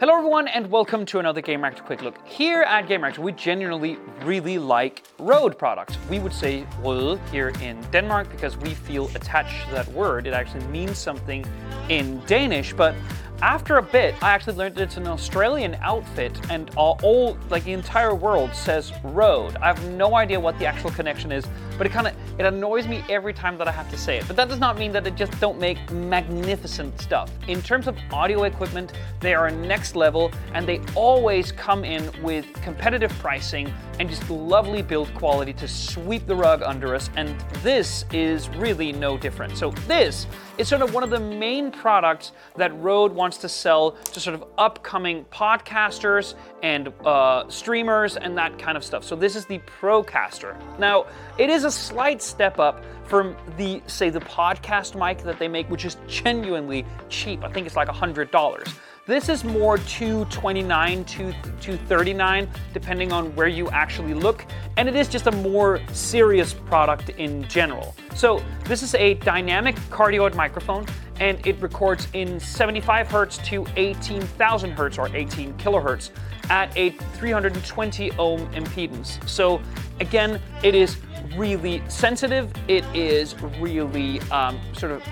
Hello everyone and welcome to another Gamereactor Quick Look. Here at Gamereactor we genuinely really like Rode products. We would say Rode here in Denmark because we feel attached to that word. It actually means something in Danish, but after a bit, I actually learned that it's an Australian outfit, and all, like the entire world says Rode. I have no idea what the actual connection is, but it kind of it annoys me every time that I have to say it. But that does not mean that they just don't make magnificent stuff. In terms of audio equipment, they are next level, and they always come in with competitive pricing and just lovely build quality to sweep the rug under us. And this is really no different. So this is sort of one of the main products that Rode wants to sell to sort of upcoming podcasters and uh, streamers and that kind of stuff. So this is the Procaster. Now, it is a slight step up from the, say, the podcast mic that they make, which is genuinely cheap. I think it's like $100. This is more 229 to 239 depending on where you actually look, and it is just a more serious product in general. So this is a dynamic cardioid microphone and it records in 75 hertz to 18,000 hertz or 18 kilohertz at a 320 ohm impedance. So again, it is really sensitive. It is really um, sort of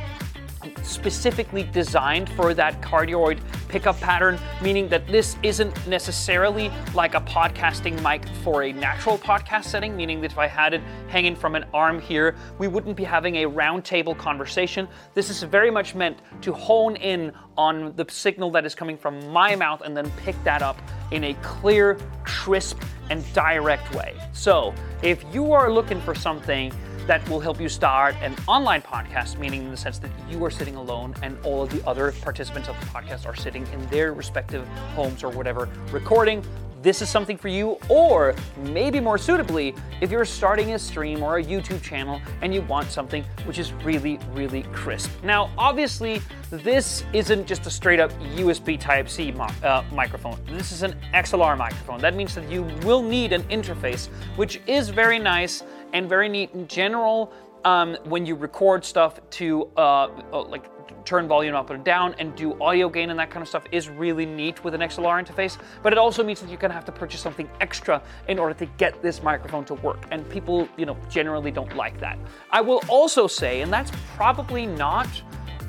specifically designed for that cardioid pickup pattern, meaning that this isn't necessarily like a podcasting mic for a natural podcast setting, meaning that if I had it hanging from an arm here, we wouldn't be having a roundtable conversation. This is very much meant to hone in on the signal that is coming from my mouth and then pick that up in a clear, crisp, and direct way. So, if you are looking for something that will help you start an online podcast, meaning in the sense that you are sitting alone and all of the other participants of the podcast are sitting in their respective homes or whatever recording. This is something for you, or maybe more suitably, if you're starting a stream or a YouTube channel and you want something which is really, really crisp. Now, obviously, this isn't just a straight up USB Type C uh, microphone. This is an XLR microphone. That means that you will need an interface, which is very nice and very neat in general um, when you record stuff to uh, uh, like turn volume up and down and do audio gain and that kind of stuff is really neat with an XLR interface. But it also means that you're gonna have to purchase something extra in order to get this microphone to work. And people, you know, generally don't like that. I will also say, and that's probably not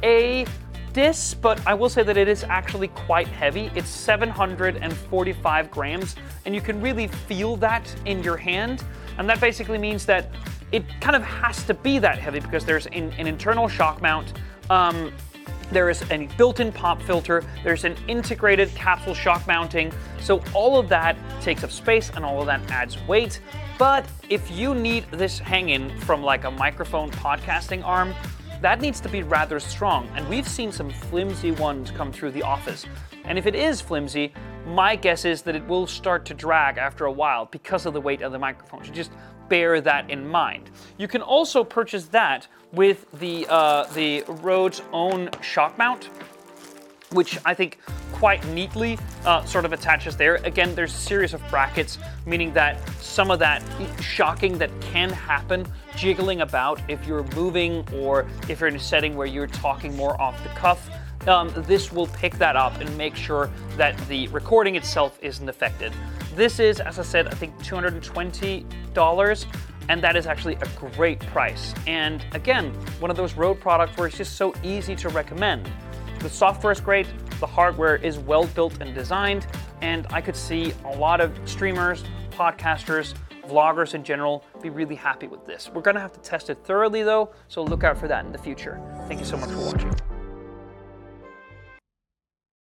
a diss, but I will say that it is actually quite heavy. It's 745 grams, and you can really feel that in your hand. And that basically means that it kind of has to be that heavy because there's an, an internal shock mount. Um, there is a built-in pop filter, there's an integrated capsule shock mounting, so all of that takes up space and all of that adds weight. But if you need this hanging from like a microphone podcasting arm, that needs to be rather strong, and we've seen some flimsy ones come through the office. And if it is flimsy, my guess is that it will start to drag after a while because of the weight of the microphone. So just bear that in mind. You can also purchase that with the, uh, the Rode's own shock mount which I think quite neatly uh, sort of attaches there. Again, there's a series of brackets, meaning that some of that shocking that can happen jiggling about if you're moving or if you're in a setting where you're talking more off the cuff. Um, this will pick that up and make sure that the recording itself isn't affected. This is, as I said, I think $220, and that is actually a great price. And again, one of those Rode products where it's just so easy to recommend. The software is great, the hardware is well built and designed, and I could see a lot of streamers, podcasters, vloggers in general be really happy with this. We're gonna have to test it thoroughly though, so look out for that in the future. Thank you so much for watching.